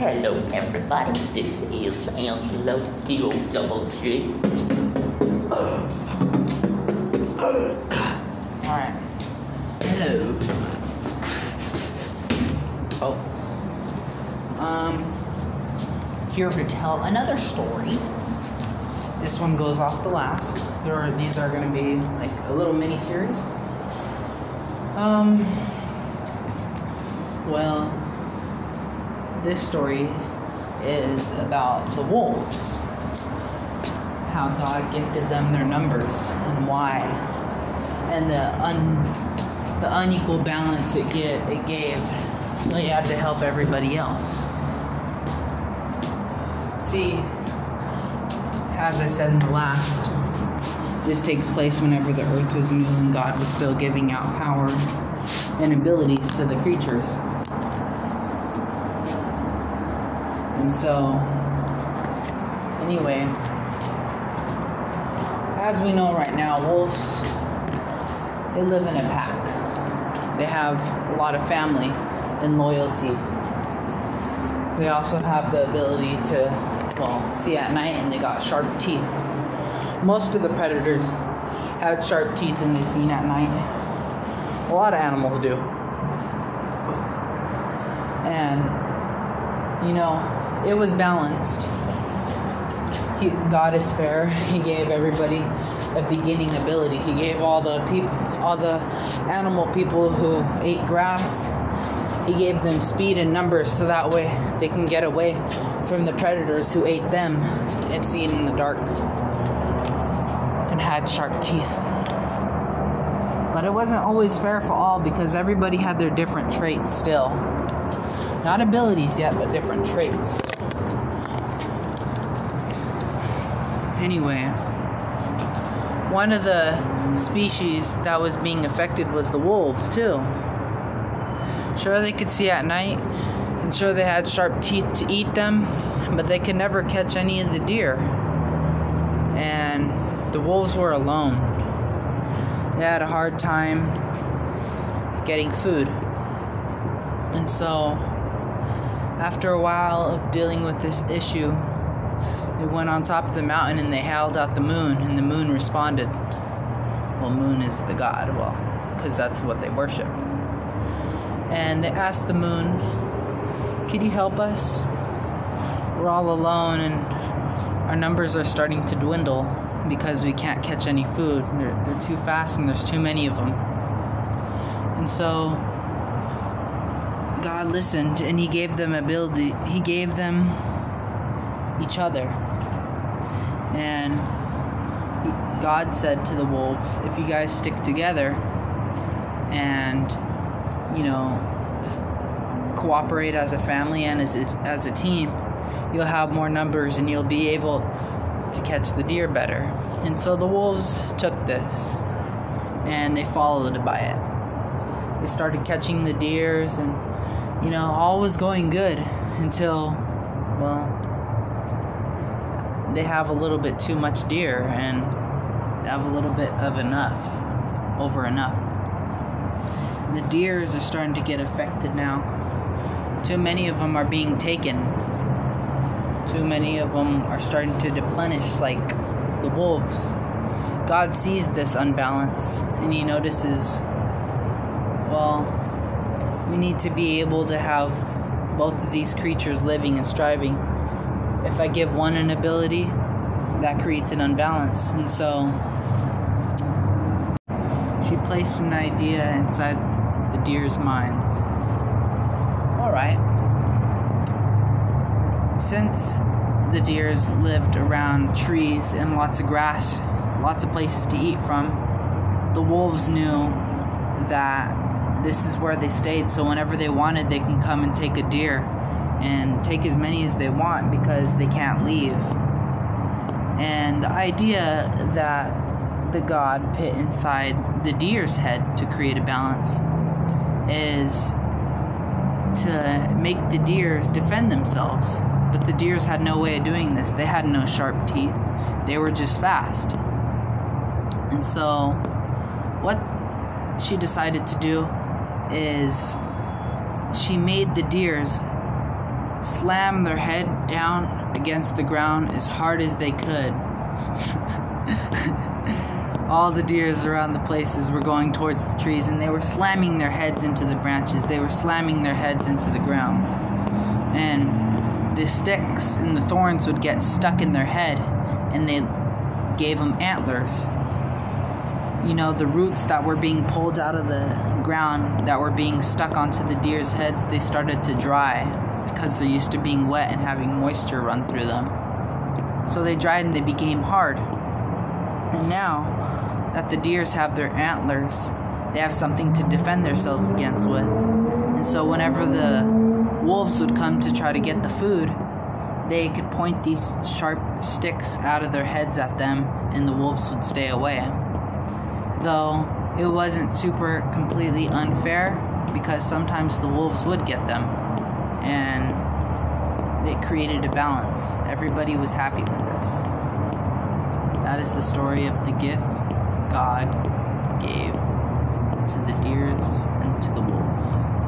Hello, everybody. This is Angelo, the double G. Alright. Hello. Folks. Um, here to tell another story. This one goes off the last. There are these are gonna be like a little mini series. Um well this story is about the wolves. How God gifted them their numbers and why and the un the unequal balance it get it gave. So he had to help everybody else. See, as I said in the last, this takes place whenever the earth was new and God was still giving out powers and abilities to the creatures. And so, anyway, as we know right now, wolves they live in a pack. They have a lot of family and loyalty. They also have the ability to, well, see at night and they got sharp teeth. Most of the predators have sharp teeth and they see at night. A lot of animals do. And, you know, it was balanced. He, God is fair. He gave everybody a beginning ability. He gave all the people, all the animal people who ate grass. He gave them speed and numbers so that way they can get away from the predators who ate them and seen in the dark and had sharp teeth. But it wasn't always fair for all because everybody had their different traits still. Not abilities yet, but different traits. Anyway, one of the species that was being affected was the wolves, too. Sure, they could see at night, and sure, they had sharp teeth to eat them, but they could never catch any of the deer. And the wolves were alone. They had a hard time getting food. And so, after a while of dealing with this issue, they went on top of the mountain and they held out the moon, and the moon responded. Well, moon is the god, well, because that's what they worship. And they asked the moon, Can you help us? We're all alone and our numbers are starting to dwindle because we can't catch any food. They're, they're too fast and there's too many of them. And so God listened and He gave them ability, He gave them each other. And God said to the wolves, if you guys stick together and, you know, cooperate as a family and as a, as a team, you'll have more numbers and you'll be able to catch the deer better. And so the wolves took this and they followed by it. They started catching the deers and, you know, all was going good until, well, they have a little bit too much deer and they have a little bit of enough, over enough. The deers are starting to get affected now. Too many of them are being taken. Too many of them are starting to deplenish like the wolves. God sees this unbalance and he notices, well, we need to be able to have both of these creatures living and striving if I give one an ability, that creates an unbalance. And so she placed an idea inside the deer's minds. Alright. Since the deers lived around trees and lots of grass, lots of places to eat from, the wolves knew that this is where they stayed, so whenever they wanted, they can come and take a deer and take as many as they want because they can't leave. And the idea that the god pit inside the deer's head to create a balance is to make the deers defend themselves. But the deers had no way of doing this. They had no sharp teeth. They were just fast. And so what she decided to do is she made the deers slam their head down against the ground as hard as they could. All the deers around the places were going towards the trees and they were slamming their heads into the branches. They were slamming their heads into the grounds. And the sticks and the thorns would get stuck in their head and they gave them antlers. You know, the roots that were being pulled out of the ground that were being stuck onto the deer's heads, they started to dry because they're used to being wet and having moisture run through them. So they dried and they became hard. And now that the deers have their antlers, they have something to defend themselves against with. And so whenever the wolves would come to try to get the food, they could point these sharp sticks out of their heads at them and the wolves would stay away though it wasn't super completely unfair because sometimes the wolves would get them. And it created a balance. Everybody was happy with this. That is the story of the gift god gave to the deers and to the wolves.